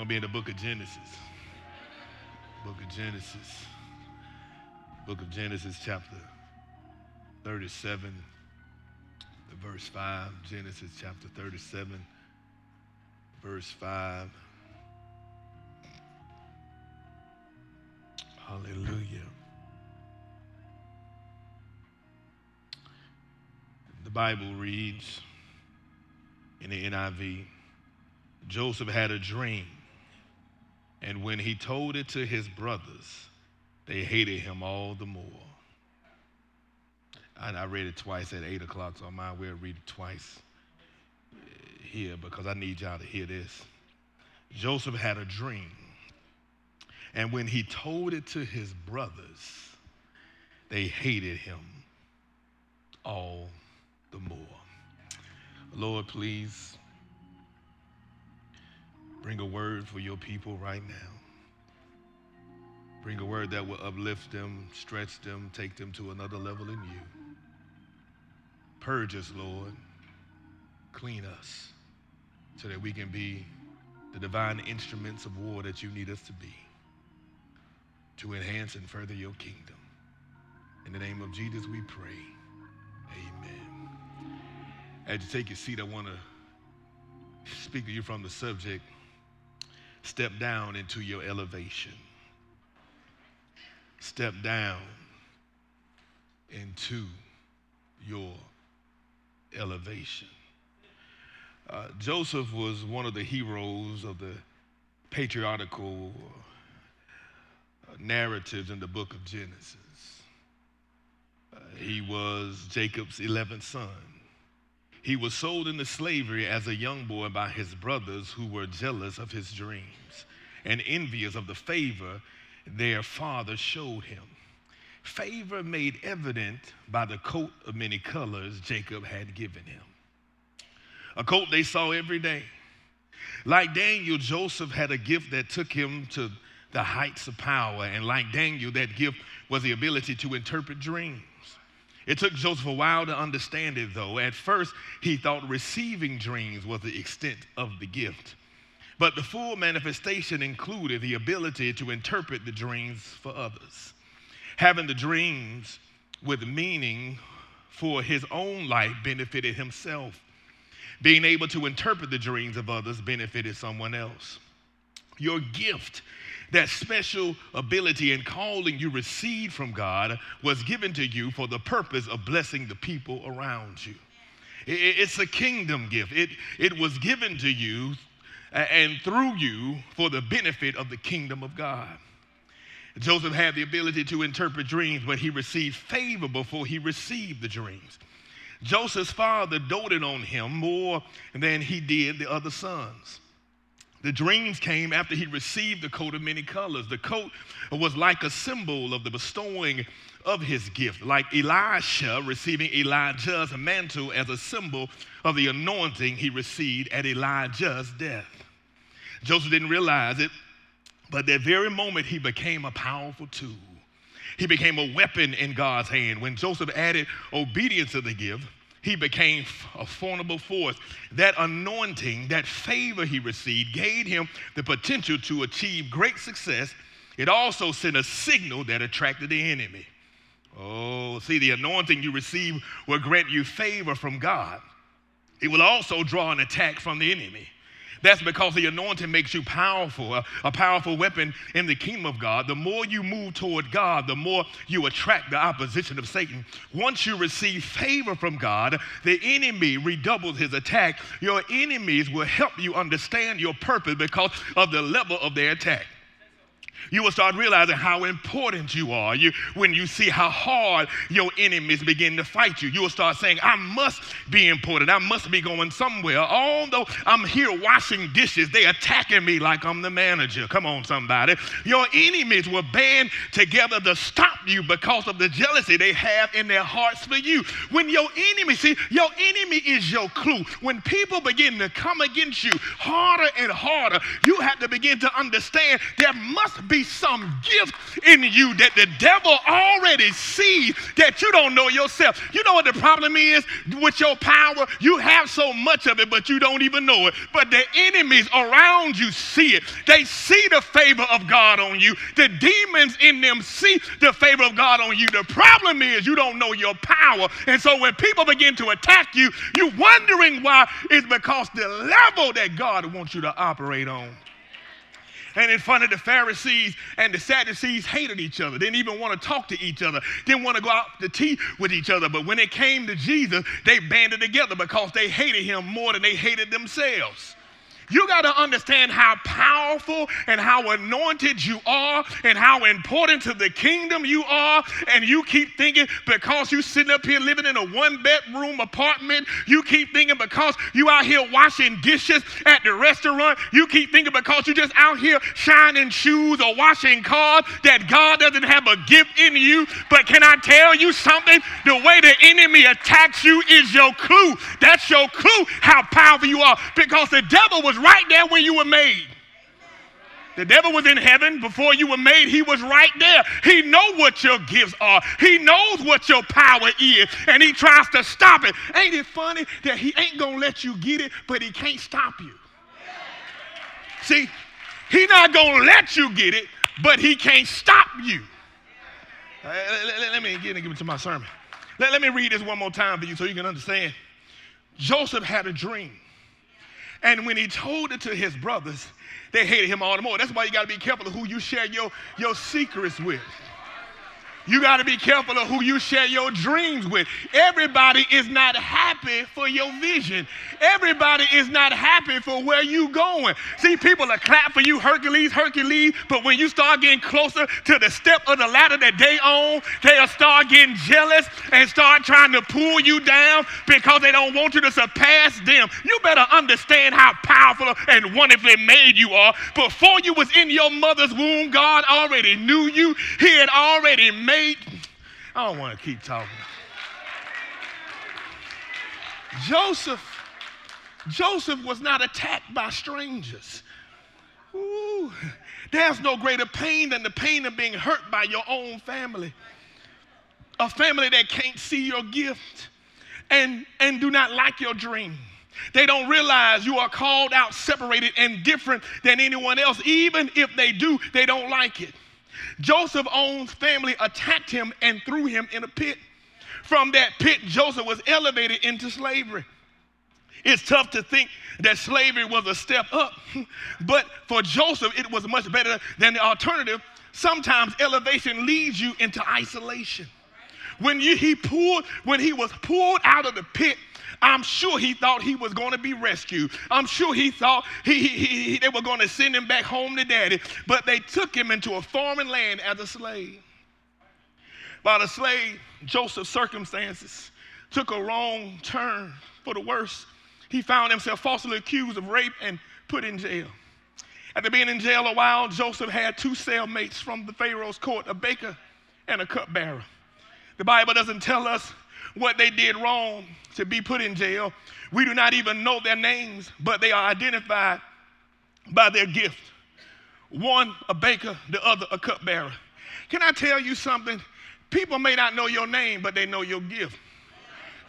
going to be in the book of Genesis. Book of Genesis. Book of Genesis, chapter 37, verse 5. Genesis, chapter 37, verse 5. Hallelujah. The Bible reads in the NIV Joseph had a dream, and when he told it to his brothers, they hated him all the more. And I read it twice at 8 o'clock, so I might well read it twice here because I need y'all to hear this. Joseph had a dream, and when he told it to his brothers, they hated him all the more. Lord, please bring a word for your people right now. Bring a word that will uplift them, stretch them, take them to another level in you. Purge us, Lord. Clean us so that we can be the divine instruments of war that you need us to be to enhance and further your kingdom. In the name of Jesus, we pray. Amen. As you take your seat, I want to speak to you from the subject step down into your elevation. Step down into your elevation. Uh, Joseph was one of the heroes of the patriarchal uh, narratives in the book of Genesis. Uh, he was Jacob's 11th son. He was sold into slavery as a young boy by his brothers who were jealous of his dreams and envious of the favor their father showed him. Favor made evident by the coat of many colors Jacob had given him. A coat they saw every day. Like Daniel, Joseph had a gift that took him to the heights of power. And like Daniel, that gift was the ability to interpret dreams. It took Joseph a while to understand it, though. At first, he thought receiving dreams was the extent of the gift. But the full manifestation included the ability to interpret the dreams for others. Having the dreams with meaning for his own life benefited himself. Being able to interpret the dreams of others benefited someone else. Your gift that special ability and calling you received from God was given to you for the purpose of blessing the people around you. It's a kingdom gift. It, it was given to you and through you for the benefit of the kingdom of God. Joseph had the ability to interpret dreams, but he received favor before he received the dreams. Joseph's father doted on him more than he did the other sons. The dreams came after he received the coat of many colors. The coat was like a symbol of the bestowing of his gift, like Elisha receiving Elijah's mantle as a symbol of the anointing he received at Elijah's death. Joseph didn't realize it, but that very moment he became a powerful tool. He became a weapon in God's hand. When Joseph added obedience to the gift, he became a formidable force. That anointing, that favor he received, gave him the potential to achieve great success. It also sent a signal that attracted the enemy. Oh, see, the anointing you receive will grant you favor from God. It will also draw an attack from the enemy. That's because the anointing makes you powerful, a, a, powerful weapon in the kingdom of God. The more you move toward God, the more you attract the opposition of Satan. Once you receive favor from God, the enemy redoubles his attack. Your enemies will help you understand your purpose because of the level of their attack you will start realizing how important you are. You, when you see how hard your enemies begin to fight you, you will start saying, I must be important. I must be going somewhere. Although I'm here washing dishes, they attacking me like I'm the manager. Come on, somebody. Your enemies will band together to stop you because of the jealousy they have in their hearts for you. When your enemy, see, your enemy is your clue. When people begin to come against you harder and harder, you have to begin to understand there must be some gift in you that the devil already sees that you don't know yourself. You know what the problem is with your power? You have so much of it, but you don't even know it. But the enemies around you see it. They see the favor of God on you. The demons in them see the favor of God on you. The problem is you don't know your power. And so when people begin to attack you, you're wondering why. It's because the level that God wants you to operate on. And in front of the Pharisees and the Sadducees hated each other, didn't even want to talk to each other, didn't want to go out to tea with each other. But when it came to Jesus, they banded together because they hated him more than they hated themselves. You got to understand how powerful and how anointed you are and how important to the kingdom you are. And you keep thinking because you're sitting up here living in a one bedroom apartment, you keep thinking because you out here washing dishes at the restaurant, you keep thinking because you're just out here shining shoes or washing cars that God doesn't have a gift in you. But can I tell you something? The way the enemy attacks you is your clue. That's your clue how powerful you are because the devil was right there when you were made. The devil was in heaven before you were made. He was right there. He knows what your gifts are. He knows what your power is, and he tries to stop it. Ain't it funny that he ain't gonna let you get it, but he can't stop you? See, he not gonna let you get it, but he can't stop you. Uh, let, let, let, me get into my sermon. Let, let me read this one more time for you so you can understand. Joseph had a dream. And when he told it to his brothers, they hated him all the more. That's why you got to be careful of who you share your, your secrets with. You got to be careful of who you share your dreams with. Everybody is not happy for your vision. Everybody is not happy for where you're going. See, people are clap for you, Hercules, Hercules, but when you start getting closer to the step of the ladder that they own, they'll start getting jealous and start trying to pull you down because they don't want you to surpass them. You better understand how powerful and wonderfully made you are. Before you was in your mother's womb, God already knew you. He had already made I don't want to keep talking. Joseph, Joseph was not attacked by strangers. Ooh, there's no greater pain than the pain of being hurt by your own family. A family that can't see your gift and, and do not like your dream. They don't realize you are called out, separated, and different than anyone else. Even if they do, they don't like it. Joseph's own family attacked him and threw him in a pit. From that pit, Joseph was elevated into slavery. It's tough to think that slavery was a step up, but for Joseph, it was much better than the alternative. Sometimes elevation leads you into isolation. When you, he pulled, when he was pulled out of the pit, I'm sure he thought he was going to be rescued. I'm sure he thought he, he, he, they were going to send him back home to daddy, but they took him into a foreign land as a slave. By the slave, Joseph's circumstances took a wrong turn for the worse. He found himself falsely accused of rape and put in jail. After being in jail a while, Joseph had two cellmates from the Pharaoh's court, a baker and a cupbearer. The Bible doesn't tell us what they did wrong to be put in jail. We do not even know their names, but they are identified by their gift. One, a baker, the other, a cupbearer. Can I tell you something? People may not know your name, but they know your gift.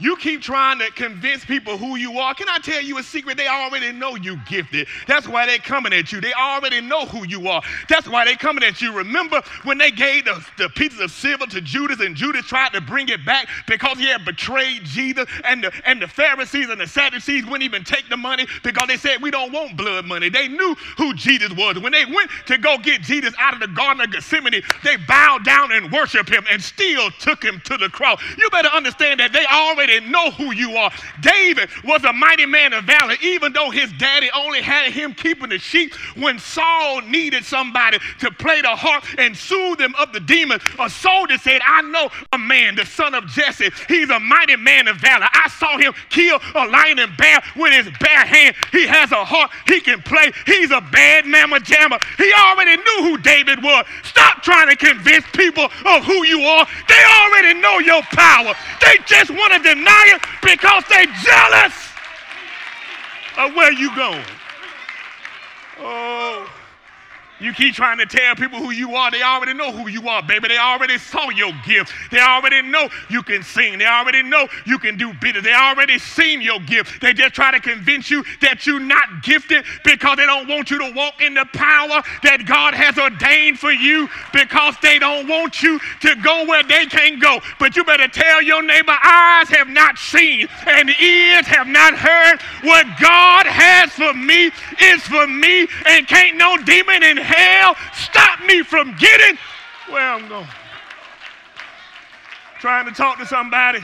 You keep trying to convince people who you are. Can I tell you a secret? They already know you gifted. That's why they're coming at you. They already know who you are. That's why they're coming at you. Remember when they gave the, the pieces of silver to Judas and Judas tried to bring it back because he had betrayed Jesus and the, and the Pharisees and the Sadducees wouldn't even take the money because they said, we don't want blood money. They knew who Jesus was. When they went to go get Jesus out of the Garden of Gethsemane, they bowed down and worshiped him and still took him to the cross. You better understand that they already already know who you are. David was a mighty man of valor, even though his daddy only had him keeping the sheep. When Saul needed somebody to play the harp and soothe them of the demons, a soldier said, I know a man, the son of Jesse. He's a mighty man of valor. I saw him kill a lion and bear with his bare hand. He has a harp, he can play. He's a bad mamma jammer. He already knew who David was. Stop trying to convince people of who you are. They already know your power. They just want to deny it because they're jealous of where you going. Oh, You keep trying to tell people who you are. They already know who you are, baby. They already saw your gift. They already know you can sing. They already know you can do better. They already seen your gift. They just try to convince you that you're not gifted because they don't want you to walk in the power that God has ordained for you because they don't want you to go where they can't go. But you better tell your neighbor, eyes have not seen and ears have not heard what God has for me is for me and can't no demon in hell stop me from getting where I'm going. Trying to talk to somebody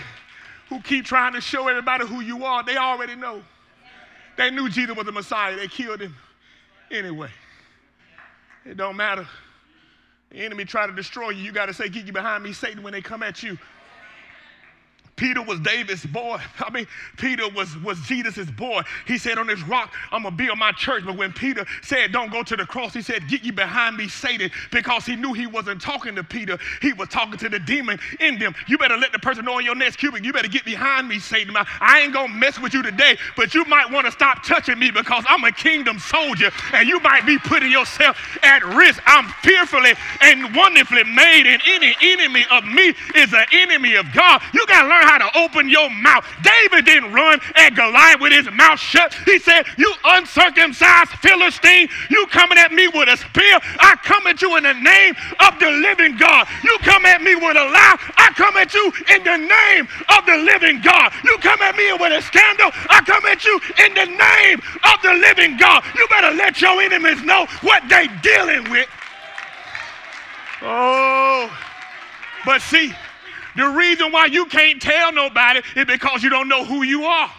who keep trying to show everybody who you are. They already know. They knew Jesus was the Messiah. They killed him anyway. It don't matter. The enemy try to destroy you. You got to say, get you behind me, Satan, when they come at you. Peter was David's boy. I mean, Peter was, was Jesus' boy. He said, On this rock, I'm going to build my church. But when Peter said, Don't go to the cross, he said, Get you behind me, Satan, because he knew he wasn't talking to Peter. He was talking to the demon in them. You better let the person know in your next cubic, you better get behind me, Satan. I ain't going to mess with you today, but you might want to stop touching me because I'm a kingdom soldier and you might be putting yourself at risk. I'm fearfully and wonderfully made, and any enemy of me is an enemy of God. You got to learn how to open your mouth. David didn't run at Goliath with his mouth shut. He said, You uncircumcised Philistine, you coming at me with a spear. I come at you in the name of the living God. You come at me with a lie. I come at you in the name of the living God. You come at me with a scandal. I come at you in the name of the living God. You better let your enemies know what they dealing with. Oh, but see, the reason why you can't tell nobody is because you don't know who you are.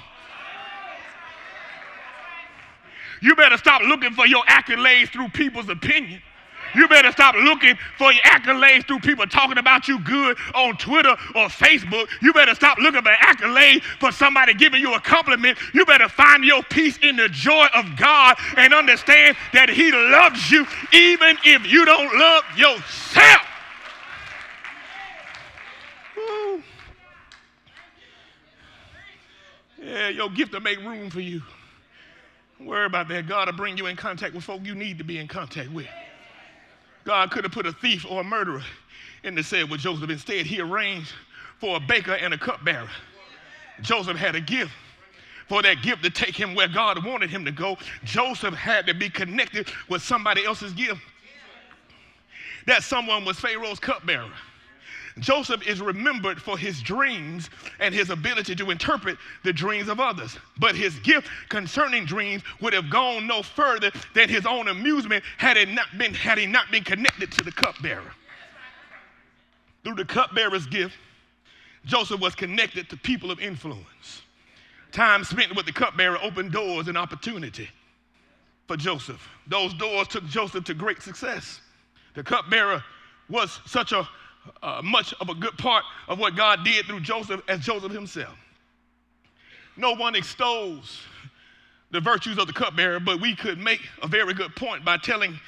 You better stop looking for your accolades through people's opinion. You better stop looking for your accolades through people talking about you good on Twitter or Facebook. You better stop looking for accolades for somebody giving you a compliment. You better find your peace in the joy of God and understand that He loves you even if you don't love yourself. Yeah, your gift to make room for you. Worry about that. God will bring you in contact with folk you need to be in contact with. God could have put a thief or a murderer in the cell with Joseph. Instead, he arranged for a baker and a cupbearer. Joseph had a gift. For that gift to take him where God wanted him to go, Joseph had to be connected with somebody else's gift. That someone was Pharaoh's cupbearer. Joseph is remembered for his dreams and his ability to interpret the dreams of others. But his gift concerning dreams would have gone no further than his own amusement had it not been had he not been connected to the cupbearer. Through the cupbearer's gift, Joseph was connected to people of influence. Time spent with the cupbearer opened doors and opportunity for Joseph. Those doors took Joseph to great success. The cupbearer was such a uh, much of a good part of what God did through Joseph as Joseph himself. No one extols the virtues of the cupbearer, but we could make a very good point by telling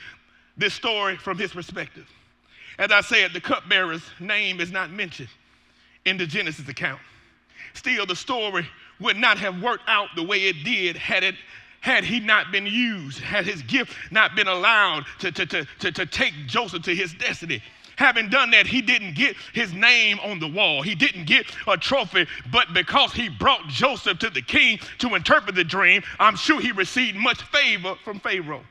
this story from his perspective. As I said, the cupbearer's name is not mentioned in the Genesis account. Still, the story would not have worked out the way it did had it had he not been used, had his gift not been allowed to, to, to, to, to take Joseph to his destiny. Having done that, he didn't get his name on the wall. He didn't get a trophy, but because he brought Joseph to the king to interpret the dream, I'm sure he received much favor from Pharaoh.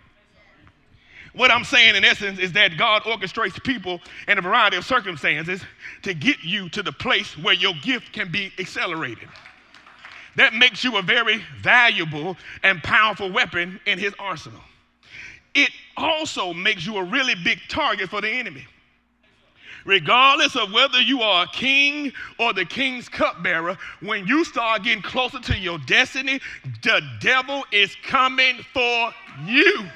What I'm saying in essence is that God orchestrates people in a variety of circumstances to get you to the place where your gift can be accelerated. That makes you a very valuable and powerful weapon in his arsenal. It also makes you a really big target for the enemy regardless of whether you are a king or the king's cupbearer, when you start getting closer to your destiny, the devil is coming for you.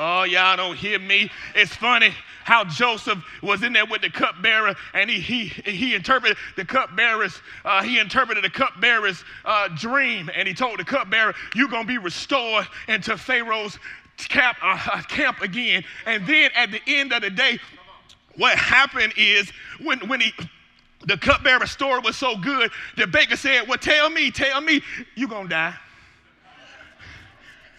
Oh, y'all don't hear me. It's funny how Joseph was in there with the cupbearer and he, he, he interpreted the cupbearer's, uh, he interpreted the cupbearer's uh, dream and he told the cupbearer, you're going to be restored into Pharaoh's camp, uh, camp again. And then at the end of the day, what happened is when, when he, the cupbearer story was so good, the baker said, Well, tell me, tell me, you're going to die.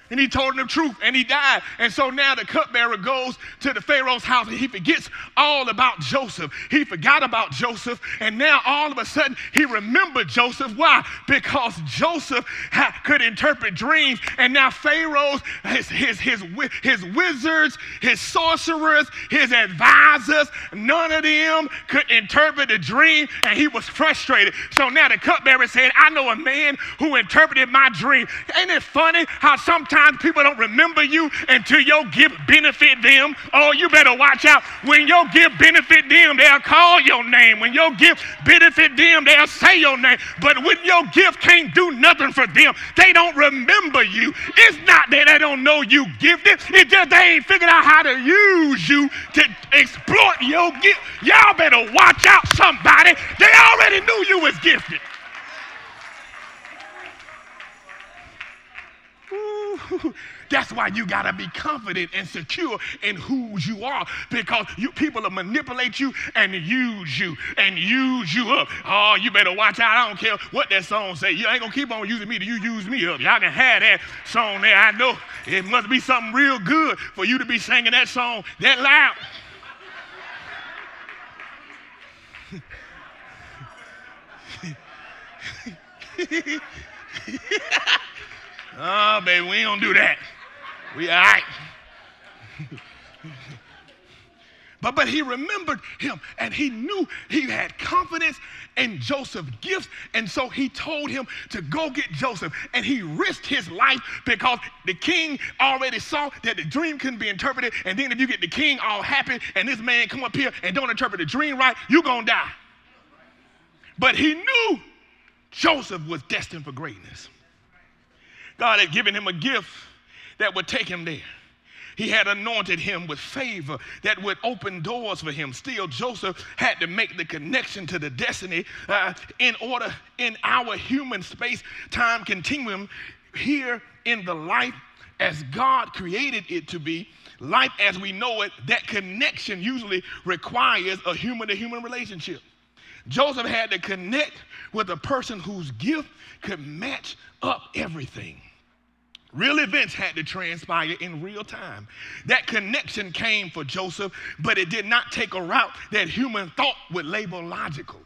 And he told him the truth and he died. And so now the cupbearer goes to the Pharaoh's house and he forgets all about Joseph. He forgot about Joseph and now all of a sudden he remembered Joseph. Why? Because Joseph ha- could interpret dreams and now Pharaoh's, his, his, his, his wizards, his sorcerers, his advisors, none of them could interpret the dream and he was frustrated. So now the cupbearer said, I know a man who interpreted my dream. Ain't it funny how sometimes People don't remember you until your gift benefit them. Oh, you better watch out. When your gift benefit them, they'll call your name. When your gift benefit them, they'll say your name. But when your gift can't do nothing for them, they don't remember you. It's not that they don't know you gifted. It's just they ain't figured out how to use you to exploit your gift. Y'all better watch out, somebody. They already knew you was gifted. That's why you got to be confident and secure in who you are because you, people will manipulate you and use you and use you up. Oh, you better watch out. I don't care what that song say. You ain't going to keep on using me till you use me up. Y'all can have that song there. I know it must be something real good for you to be singing that song that loud. oh, baby, we don't do that. We all right. But, but he remembered him and he knew he had confidence in Joseph's gifts. And so he told him to go get Joseph. And he risked his life because the king already saw that the dream couldn't be interpreted. And then if you get the king all happy and this man come up here and don't interpret the dream right, you're to die. But he knew Joseph was destined for greatness. God had given him a gift that would take him there. He had anointed him with favor that would open doors for him. Still, Joseph had to make the connection to the destiny uh, in order, in our human space time continuum, here in the life as God created it to be, life as we know it, that connection usually requires a human to human relationship. Joseph had to connect with a person whose gift could match up everything. Real events had to transpire in real time. That connection came for Joseph, but it did not take a route that human thought would label logical.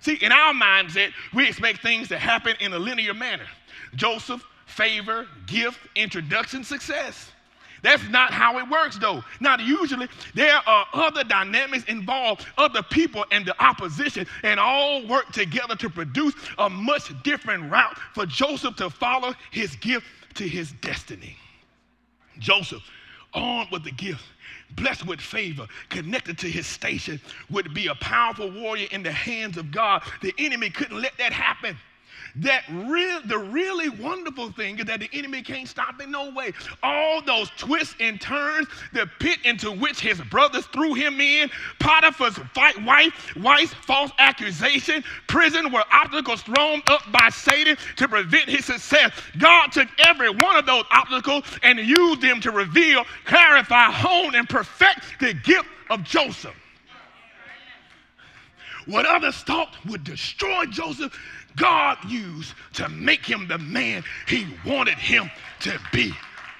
See, in our mindset, we expect things to happen in a linear manner Joseph, favor, gift, introduction, success. That's not how it works, though. Not usually. There are other dynamics involved, other people and the opposition, and all work together to produce a much different route for Joseph to follow his gift to his destiny. Joseph, armed with the gift, blessed with favor, connected to his station, would be a powerful warrior in the hands of God. The enemy couldn't let that happen. That real, the really wonderful thing is that the enemy can't stop in no way. All those twists and turns, the pit into which his brothers threw him in, Potiphar's fight, wife, wife's false accusation, prison where obstacles thrown up by Satan to prevent his success. God took every one of those obstacles and used them to reveal, clarify, hone, and perfect the gift of Joseph. What others thought would destroy Joseph, God used to make him the man he wanted him to be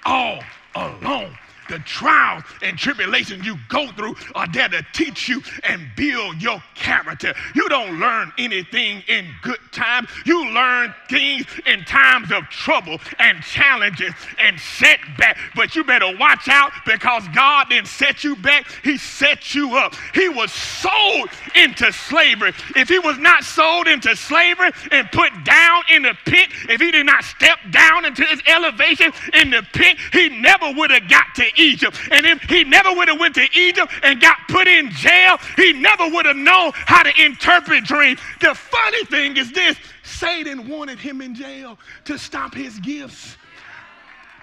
all along the trials and tribulations you go through are there to teach you and build your character. You don't learn anything in good times. You learn things in times of trouble and challenges and setback. But you better watch out because God didn't set you back, He set you up. He was sold into slavery. If He was not sold into slavery and put down in the pit, if He did not step down into His elevation in the pit, He never would have got to Egypt. And if he never would have went to Egypt and got put in jail, he never would have known how to interpret dreams. The funny thing is this, Satan wanted him in jail to stop his gifts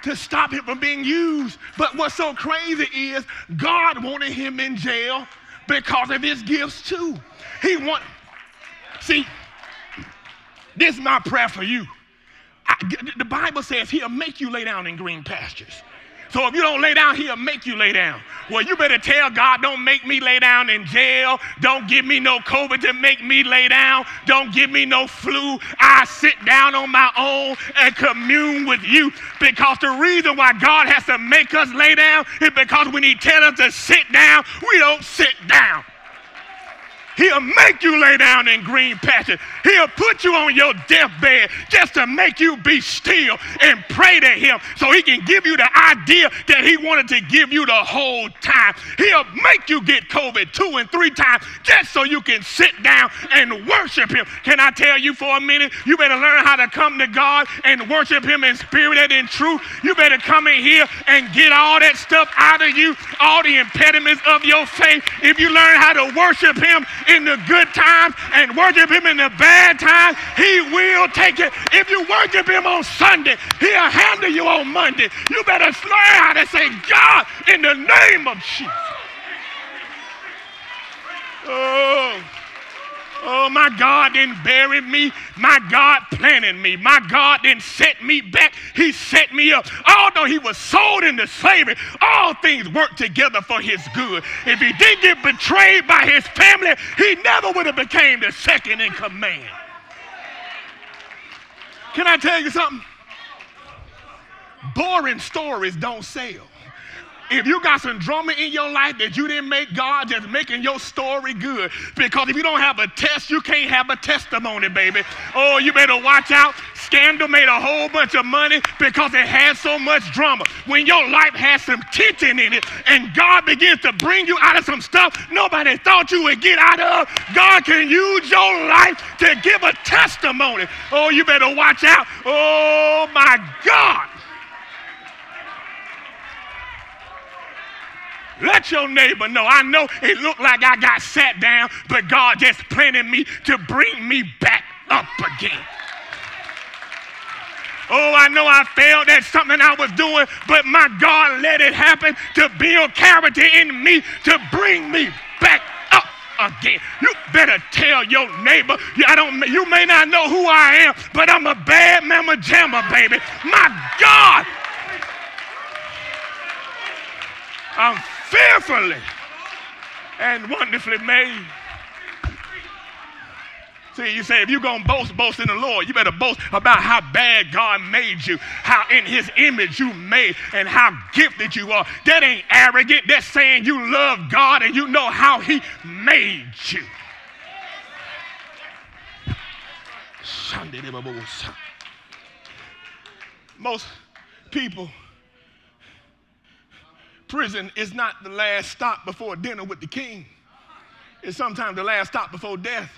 to stop him from being used. But what's so crazy is God wanted him in jail because of his gifts too. He want see this is my prayer for you. I, the Bible says he'll make you lay down in green pastures. So if you don't lay down, he'll make you lay down. Well, you better tell God, don't make me lay down in jail. Don't give me no COVID to make me lay down. Don't give me no flu. I sit down on my own and commune with you. Because the reason why God has to make us lay down is because when He tells us to sit down, we don't sit down. He'll make you lay down in green patches. He'll put you on your deathbed just to make you be still and pray to Him so He can give you the idea that He wanted to give you the whole time. He'll make you get COVID two and three times just so you can sit down and worship Him. Can I tell you for a minute? You better learn how to come to God and worship Him in spirit and in truth. You better come in here and get all that stuff out of you, all the impediments of your faith. If you learn how to worship Him, in the good times and worship him in the bad times, he will take it. If you worship him on Sunday, he'll handle you on Monday. You better learn how to say, God, in the name of Jesus. Oh. Oh, my God didn't bury me. My God planted me. My God didn't set me back. He set me up. Although he was sold into slavery, all things work together for his good. If he didn't get betrayed by his family, he never would have became the second in command. Can I tell you something? Boring stories don't sell. If you got some drama in your life that you didn't make, God just making your story good. Because if you don't have a test, you can't have a testimony, baby. Oh, you better watch out. Scandal made a whole bunch of money because it had so much drama. When your life has some tension in it and God begins to bring you out of some stuff nobody thought you would get out of, God can use your life to give a testimony. Oh, you better watch out. Oh, my God. Let your neighbor know. I know it looked like I got sat down, but God just planted me to bring me back up again. Oh, I know I failed at something I was doing, but my God let it happen to build character in me to bring me back up again. You better tell your neighbor. I don't. You may not know who I am, but I'm a bad mama jammer, baby. My God. I'm fearfully and wonderfully made. See, you say if you're going to boast, boast in the Lord, you better boast about how bad God made you, how in his image you made, and how gifted you are. That ain't arrogant. That's saying you love God and you know how he made you. Most people prison is not the last stop before dinner with the king. It's sometimes the last stop before death.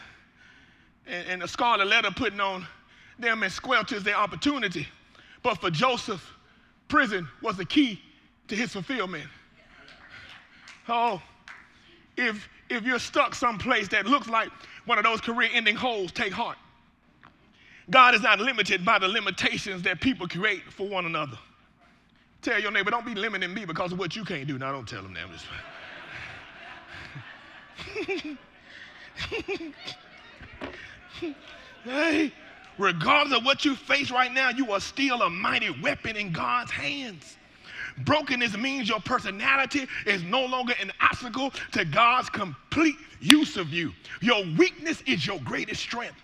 And, and the scarlet letter putting on them and squelches their opportunity. But for Joseph, prison was the key to his fulfillment. Oh, if, if you're stuck someplace that looks like one of those career ending holes, take heart. God is not limited by the limitations that people create for one another. Tell your neighbor, don't be limiting me because of what you can't do. Now, don't tell them that. hey, regardless of what you face right now, you are still a mighty weapon in God's hands. Brokenness means your personality is no longer an obstacle to God's complete use of you. Your weakness is your greatest strength.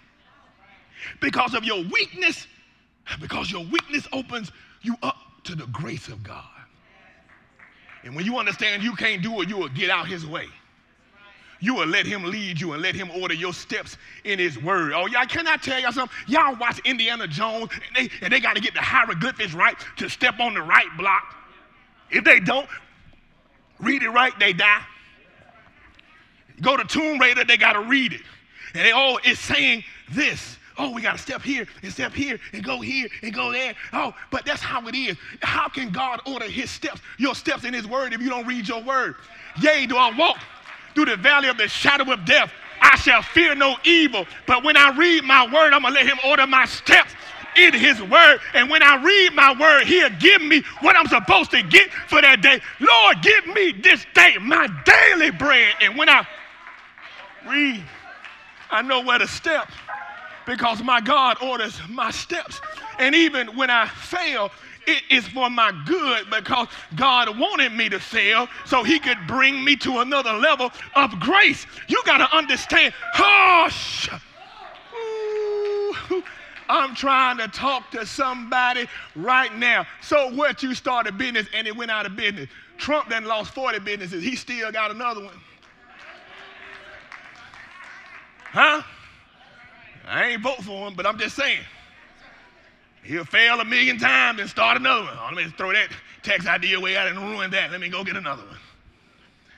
Because of your weakness, because your weakness opens you up to the grace of God. And when you understand you can't do it, you will get out his way. You will let him lead you and let him order your steps in his word. Oh, y'all, can I tell y'all something? Y'all watch Indiana Jones and they, and they got to get the hieroglyphics right to step on the right block. If they don't read it right, they die. Go to Tomb Raider, they got to read it. And they all, it's saying this oh, we got to step here and step here and go here and go there. Oh, but that's how it is. How can God order his steps, your steps in his word, if you don't read your word? Yea, do I walk through the valley of the shadow of death, I shall fear no evil. But when I read my word, I'm going to let him order my steps in his word. And when I read my word, he'll give me what I'm supposed to get for that day. Lord, give me this day my daily bread. And when I read, I know where to step because my God orders my steps. And even when I fail, it is for my good because God wanted me to fail so he could bring me to another level of grace. You got to understand. Hush. Ooh, I'm trying to talk to somebody right now. So what you started business and it went out of business. Trump then lost 40 businesses. He still got another one. Huh? I ain't vote for him, but I'm just saying. He'll fail a million times and start another one. Oh, let me throw that tax idea away out and ruin that. Let me go get another one.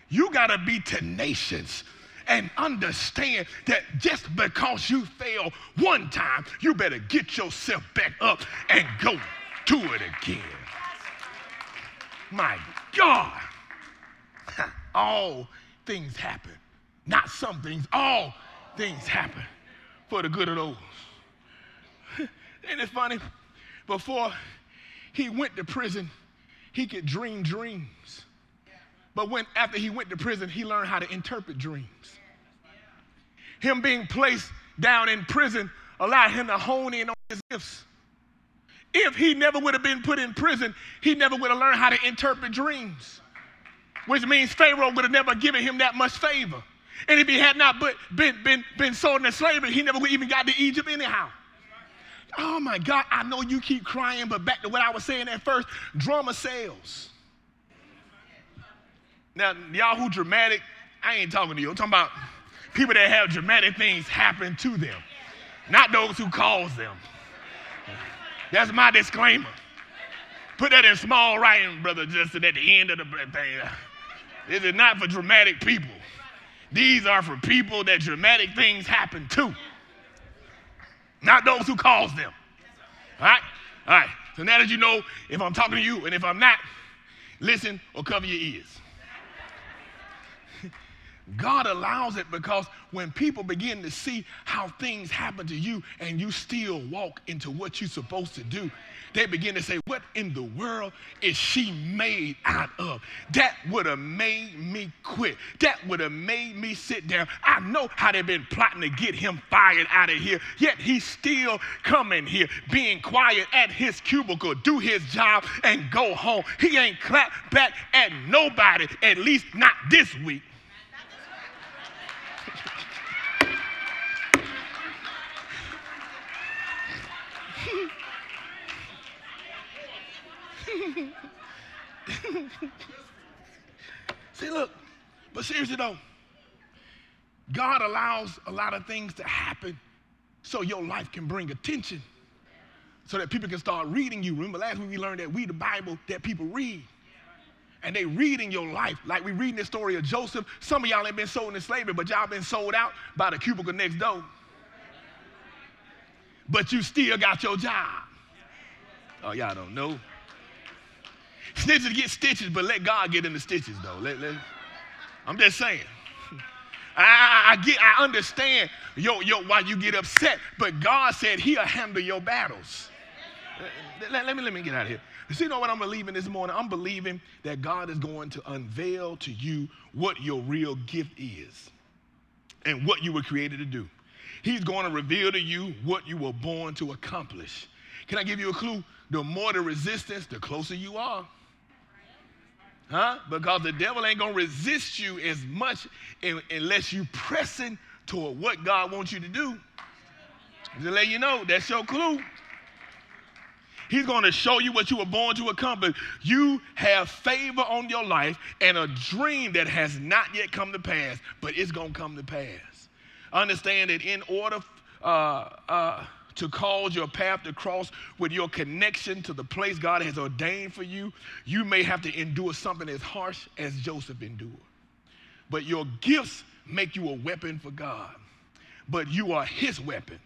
You got to be tenacious and understand that just because you fail one time, you better get yourself back up and go do it again. My God. All things happen. Not some things, all things happen for the good of those. Ain't it funny? Before he went to prison, he could dream dreams. But when after he went to prison, he learned how to interpret dreams. Him being placed down in prison allowed him to hone in on his gifts. If he never would have been put in prison, he never would have learned how to interpret dreams, which means Pharaoh would have never given him that much favor. And if he had not been, been, been sold into slavery, he never would even got to Egypt anyhow. Oh my God, I know you keep crying, but back to what I was saying at first drama sells. Now, y'all who dramatic, I ain't talking to you. I'm talking about people that have dramatic things happen to them, not those who cause them. That's my disclaimer. Put that in small writing, brother Justin, at the end of the thing. This is not for dramatic people. These are for people that dramatic things happen to, not those who cause them. All right? All right. So now that you know if I'm talking to you and if I'm not, listen or cover your ears. God allows it because when people begin to see how things happen to you and you still walk into what you're supposed to do, they begin to say, What in the world is she made out of? That would have made me quit. That would have made me sit down. I know how they've been plotting to get him fired out of here, yet he's still coming here, being quiet at his cubicle, do his job, and go home. He ain't clapped back at nobody, at least not this week. See, look, but seriously though, God allows a lot of things to happen so your life can bring attention, so that people can start reading you. Remember last week we learned that we the Bible that people read. And they read in your life, like we reading the story of Joseph. Some of y'all ain't been sold into slavery, but y'all been sold out by the cubicle next door. But you still got your job. Oh, y'all don't know. Snitches get stitches, but let God get in the stitches, though. Let, let, I'm just saying. I, I, get, I understand yo, yo, why you get upset, but God said He'll handle your battles. Let, let, me, let me get out of here. See, you know what I'm believing this morning? I'm believing that God is going to unveil to you what your real gift is and what you were created to do. He's going to reveal to you what you were born to accomplish. Can I give you a clue? The more the resistance, the closer you are. Huh? Because the devil ain't going to resist you as much unless you pressing toward what God wants you to do. To let you know, that's your clue. He's going to show you what you were born to accomplish. You have favor on your life and a dream that has not yet come to pass, but it's going to come to pass. Understand that in order uh, uh, to cause your path to cross with your connection to the place God has ordained for you, you may have to endure something as harsh as Joseph endured. But your gifts make you a weapon for God. But you are his weapon.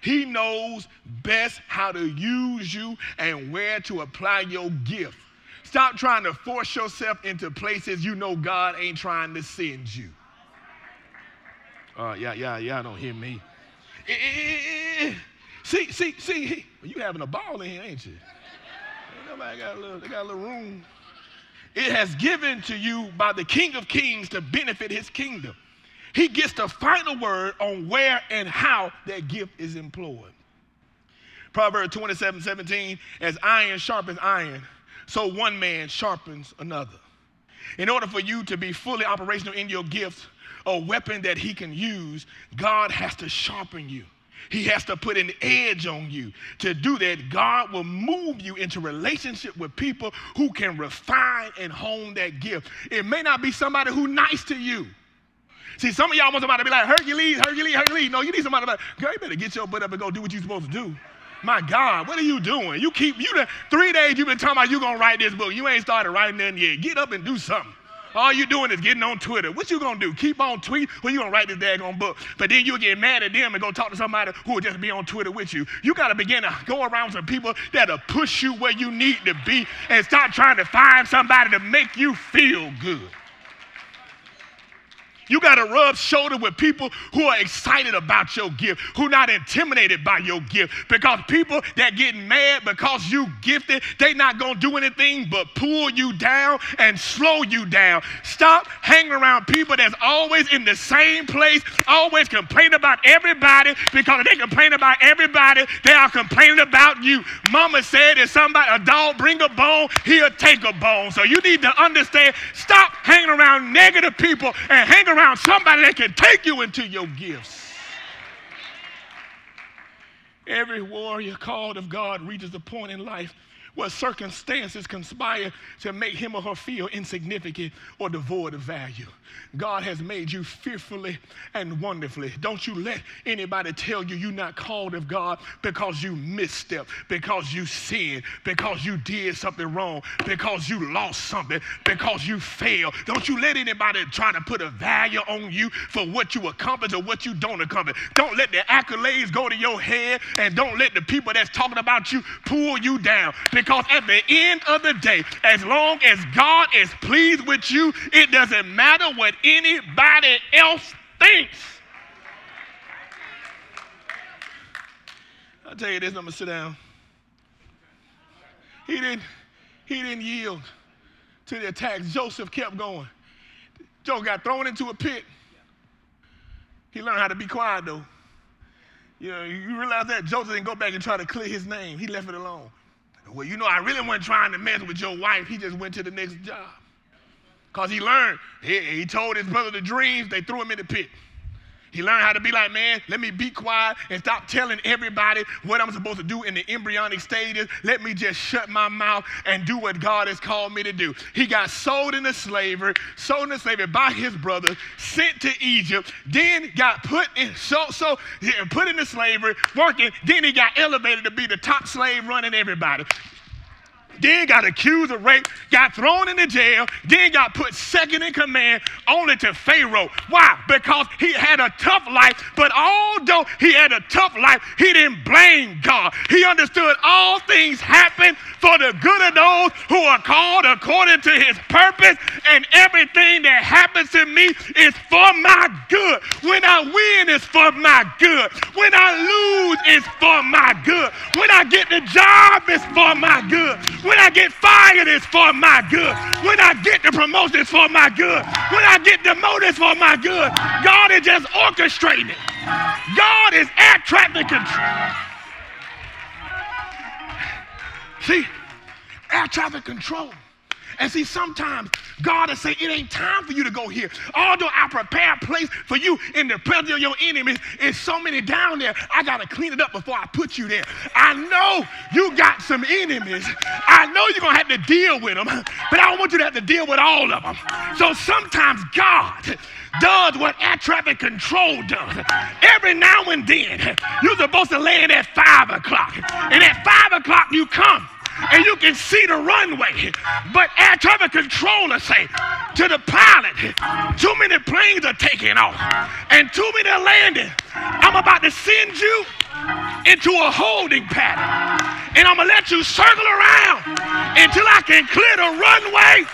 He knows best how to use you and where to apply your gift. Stop trying to force yourself into places you know God ain't trying to send you. Uh, yeah, yeah, yeah, don't hear me. Eh, eh, eh, See, see, see, you having a ball in here, ain't you? Ain't nobody got a little, they got a little room. It has given to you by the King of Kings to benefit his kingdom. He gets the final word on where and how that gift is employed. Proverbs 27 17, as iron sharpens iron, so one man sharpens another. In order for you to be fully operational in your gifts, a weapon that he can use, God has to sharpen you. He has to put an edge on you. To do that, God will move you into relationship with people who can refine and hone that gift. It may not be somebody who's nice to you. See, some of y'all want somebody to be like, Hercules, Hercules, Hercules. No, you need somebody to be like, girl, you better get your butt up and go do what you're supposed to do. My God, what are you doing? You keep, you, three days you've been talking about you to write this book. You ain't started writing nothing yet. Get up and do something. All you doing is getting on Twitter. What you gonna do? Keep on tweet or you gonna write this daggone book? But then you'll get mad at them and go talk to somebody who will just be on Twitter with you. You gotta begin to go around some people that'll push you where you need to be and start trying to find somebody to make you feel good. You got to rub shoulder with people who are excited about your gift, who not intimidated by your gift. Because people that get mad because you gifted, they not going to do anything but pull you down and slow you down. Stop hanging around people that's always in the same place, always complaining about everybody because they complain about everybody, they are complaining about you. Mama said if somebody, a dog bring a bone, he'll take a bone. So you need to understand, stop hanging around negative people and hang around around somebody that can take you into your gifts. Every warrior called of God reaches a point in life where circumstances conspire to make him or her feel insignificant or devoid of value. God has made you fearfully and wonderfully. Don't you let anybody tell you you're not called of God because you misstep, because you sinned, because you did something wrong, because you lost something, because you failed. Don't you let anybody try to put a value on you for what you accomplish or what you don't accomplish. Don't let the accolades go to your head and don't let the people that's talking about you pull you down because at the end of the day, as long as God is pleased with you, it doesn't matter what anybody else thinks. I'll tell you this, I'm gonna sit down. He didn't, he didn't yield to the attacks. Joseph kept going. Joe got thrown into a pit. He learned how to be quiet though. You know, you realize that Joseph didn't go back and try to clear his name. He left it alone. Well, you know, I really wasn't trying to mess with your wife. He just went to the next job. Because he learned. He, he told his brother the dreams, they threw him in the pit. He learned how to be like, man, let me be quiet and stop telling everybody what I'm supposed to do in the embryonic stages. Let me just shut my mouth and do what God has called me to do. He got sold into slavery, sold into slavery by his brother, sent to Egypt, then got put in so so put into slavery, working, then he got elevated to be the top slave running everybody then got accused of rape, got thrown into jail, then got put second in command only to Pharaoh. Why? Because he had a tough life, but although he had a tough life, he didn't blame God. He understood all things happen for the good of those who are called according to his purpose, and everything that happens to me is for my good. When I win, it's for my good. When I lose, it's for my good. When I get the job, it's for my good. When I get fired, it's for my good. When I get the promotion, it's for my good. When I get demoted, it's for my good. God is just orchestrating it. God is air traffic control. See, air traffic control. And see, sometimes God is saying, It ain't time for you to go here. Although I prepare a place for you in the presence of your enemies, it's so many down there. I got to clean it up before I put you there. I know you got some enemies. I know you're going to have to deal with them, but I don't want you to have to deal with all of them. So sometimes God does what air traffic control does. Every now and then, you're supposed to land at 5 o'clock. And at 5 o'clock, you come and you can see the runway. But air traffic controller say to the pilot, too many planes are taking off and too many are landing. I'm about to send you into a holding pattern. And I'm gonna let you circle around until I can clear the runway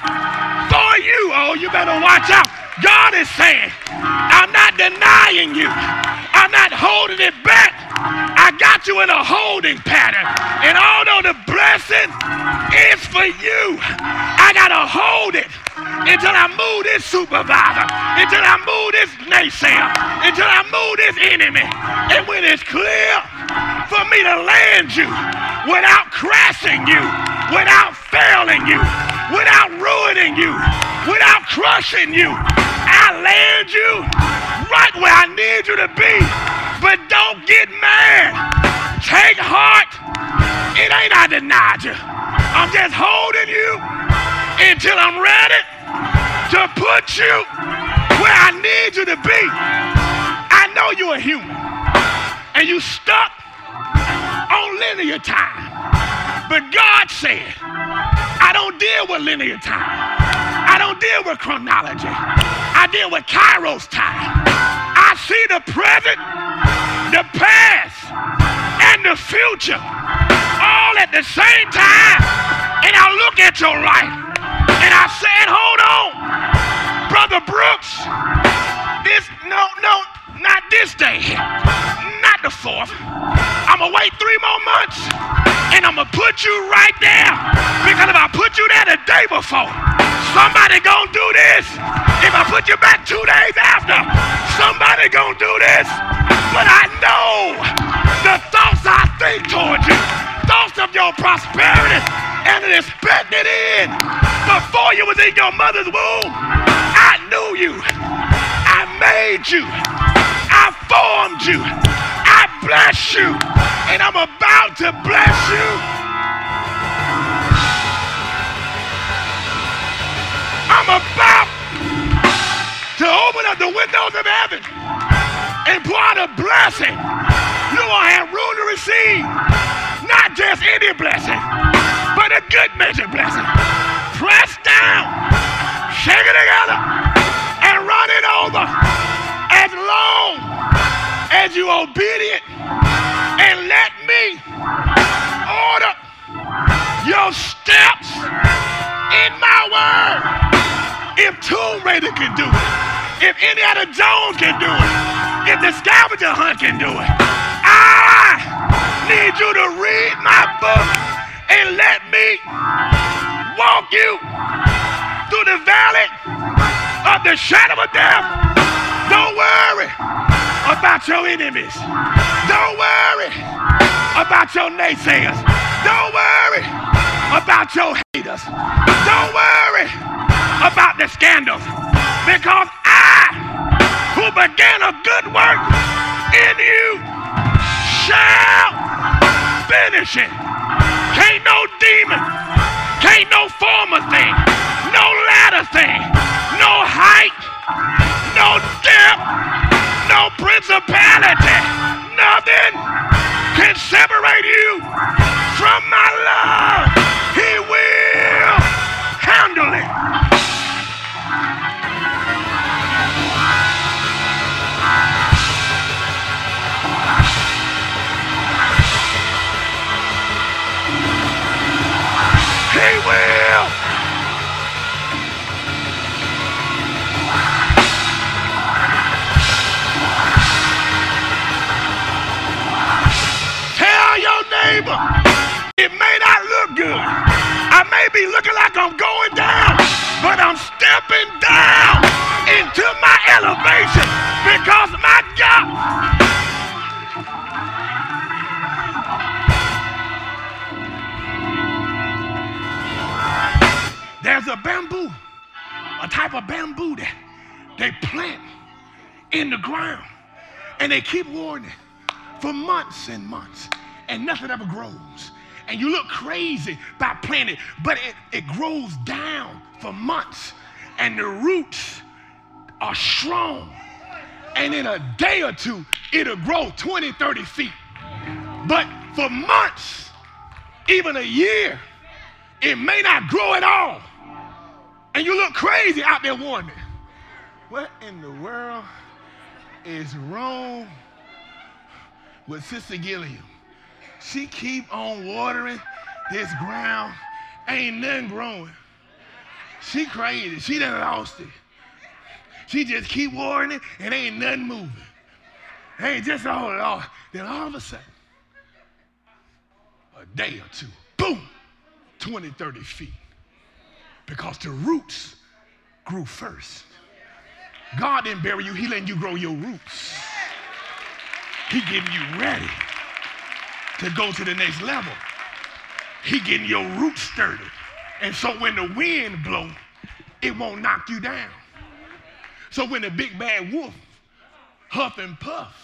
for you. Oh, you better watch out. God is saying, I'm not denying you. I'm not holding it back. I got you in a holding pattern. And although the blessing is for you, I got to hold it until I move this supervisor, until I move this naysayer, until I move this enemy. And when it's clear, for me to land you without crashing you, without failing you, without ruining you, without crushing you. I land you right where I need you to be. But don't get mad. Take heart. It ain't I denied you. I'm just holding you until I'm ready to put you where I need you to be. I know you're a human and you stuck on linear time. But God said, I don't deal with linear time. I don't deal with chronology. I deal with Kairos time. See the present, the past, and the future all at the same time. And I look at your life and I said, hold on, Brother Brooks. This, no, no, not this day. Not the fourth. I'm to wait three more months and I'm to put you right there. Because if I put you there the day before, somebody to do this. If I put you back two days after, somebody to do this. But I know the thoughts I think towards you, thoughts of your prosperity and an expected end. Before you was in your mother's womb, I knew you. I made you. I formed you. I bless you. And I'm about to bless you. I'm about to open up the windows of heaven and pour out a blessing. You will have room to receive not just any blessing, but a good measure blessing. Press down, shake it together, and run it over as long as you obedient and let me order your steps in my word. If Tomb Raider can do it, if Indiana Jones can do it, if the scavenger hunt can do it, I need you to read my book and let me walk you through the valley of the shadow of death. Don't worry about your enemies. Don't worry about your naysayers. Don't worry about your haters. Don't worry about the scandals. Because I, who began a good work in you, shall finish it. Can't no demon, can't no former thing, no latter thing, no height, no depth, no principality, nothing can separate you from my love. Nothing ever grows. And you look crazy by planting, but it, it grows down for months and the roots are strong. And in a day or two, it'll grow 20, 30 feet. But for months, even a year, it may not grow at all. And you look crazy out there watering. What in the world is wrong with Sister Gilliam? She keep on watering this ground. Ain't nothing growing. She crazy. She done lost it. She just keep watering it and ain't nothing moving. Ain't just all at. Then all of a sudden, a day or two, boom, 20, 30 feet. Because the roots grew first. God didn't bury you, He letting you grow your roots. He getting you ready to go to the next level. He getting your roots sturdy. And so when the wind blow, it won't knock you down. So when the big bad wolf huff and puff,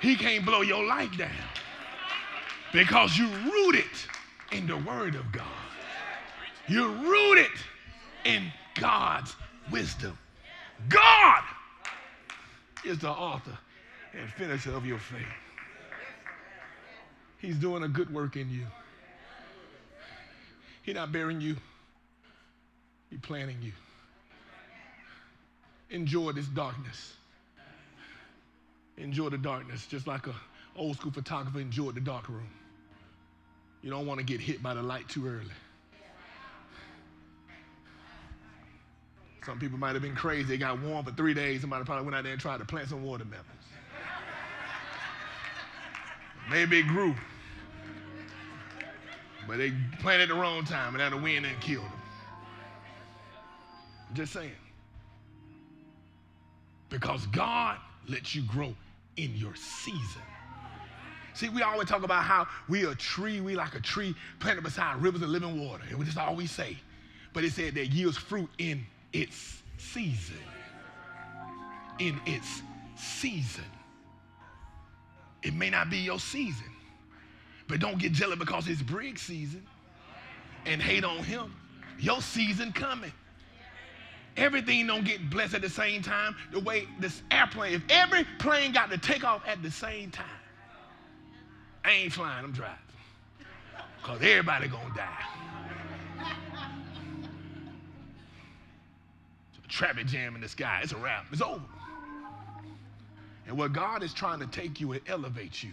he can't blow your life down because you rooted in the word of God. You're rooted in God's wisdom. God is the author and finisher of your faith. He's doing a good work in you. He's not bearing you. He's planning you. Enjoy this darkness. Enjoy the darkness, just like a old school photographer enjoyed the dark room. You don't want to get hit by the light too early. Some people might have been crazy. They got warm for three days. Somebody probably went out there and tried to plant some watermelons. Maybe it grew. But they planted the wrong time and now the wind and killed them. Just saying. Because God lets you grow in your season. See, we always talk about how we a tree, we like a tree planted beside rivers of living water. And we just always say. But it said that yields fruit in its season. In its season. It may not be your season, but don't get jealous because it's Briggs season and hate on him. Your season coming. Everything don't get blessed at the same time. The way this airplane, if every plane got to take off at the same time, I ain't flying, I'm driving. Because everybody gonna die. traffic jam in the sky. It's a wrap. It's over. And where God is trying to take you and elevate you,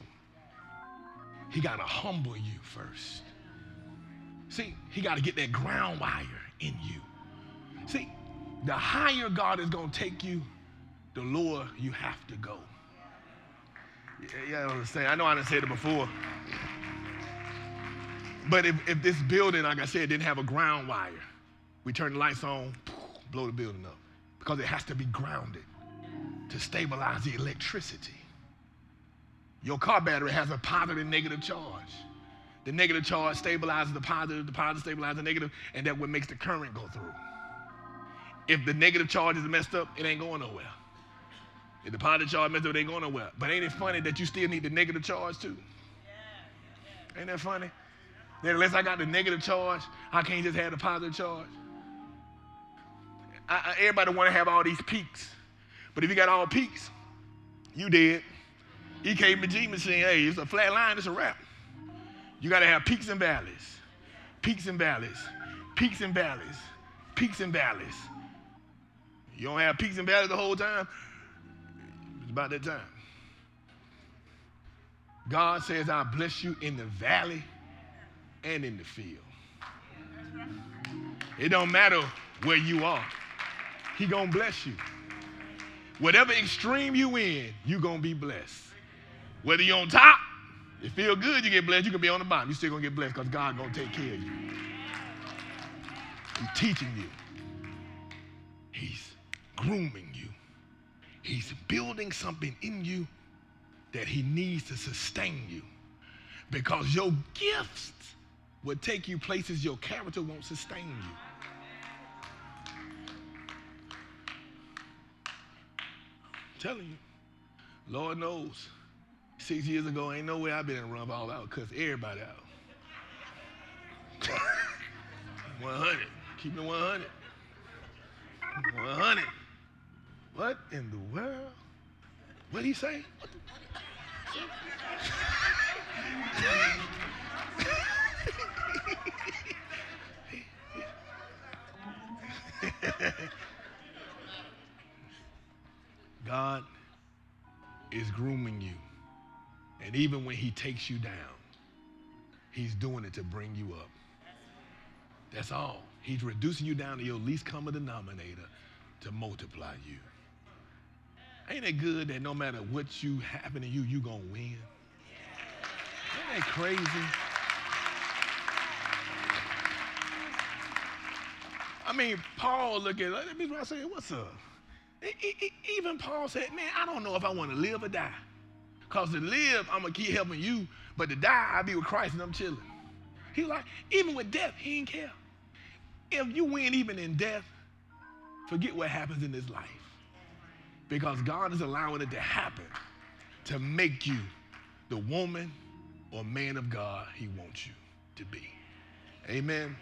He got to humble you first. See, He got to get that ground wire in you. See, the higher God is going to take you, the lower you have to go. Yeah, yeah, I understand. I know I didn't say it before. But if, if this building, like I said, didn't have a ground wire, we turn the lights on, blow the building up because it has to be grounded to stabilize the electricity. Your car battery has a positive and negative charge. The negative charge stabilizes the positive, the positive stabilizes the negative, and that what makes the current go through. If the negative charge is messed up, it ain't going nowhere. If the positive charge messed up, it ain't going nowhere. But ain't it funny that you still need the negative charge too? Ain't that funny? That unless I got the negative charge, I can't just have the positive charge. I, everybody want to have all these peaks. But if you got all peaks, you dead. EKG saying, hey, it's a flat line, it's a wrap. You got to have peaks and valleys, peaks and valleys, peaks and valleys, peaks and valleys. You don't have peaks and valleys the whole time, it's about that time. God says, I bless you in the valley and in the field. It don't matter where you are. He gonna bless you. Whatever extreme you in, you gonna be blessed. Whether you're on top, it feel good, you get blessed. You can be on the bottom, you still gonna get blessed because God gonna take care of you. He's teaching you. He's grooming you. He's building something in you that he needs to sustain you. Because your gifts will take you places your character won't sustain you. I'm telling you. Lord knows. Six years ago, ain't no way I've been in run all out, cuss everybody out. 100. Keep it 100. 100. What in the world? What did he say? God is grooming you. And even when he takes you down, he's doing it to bring you up. That's all. He's reducing you down to your least common denominator to multiply you. Ain't it good that no matter what you happen to you, you gonna win? Ain't that crazy? I mean, Paul look at let me say, what's up? Even Paul said, man, I don't know if I want to live or die. Because to live, I'm going to keep helping you, but to die, I'll be with Christ and I'm chilling. He like, even with death, he didn't care. If you win even in death, forget what happens in this life. Because God is allowing it to happen to make you the woman or man of God he wants you to be. Amen.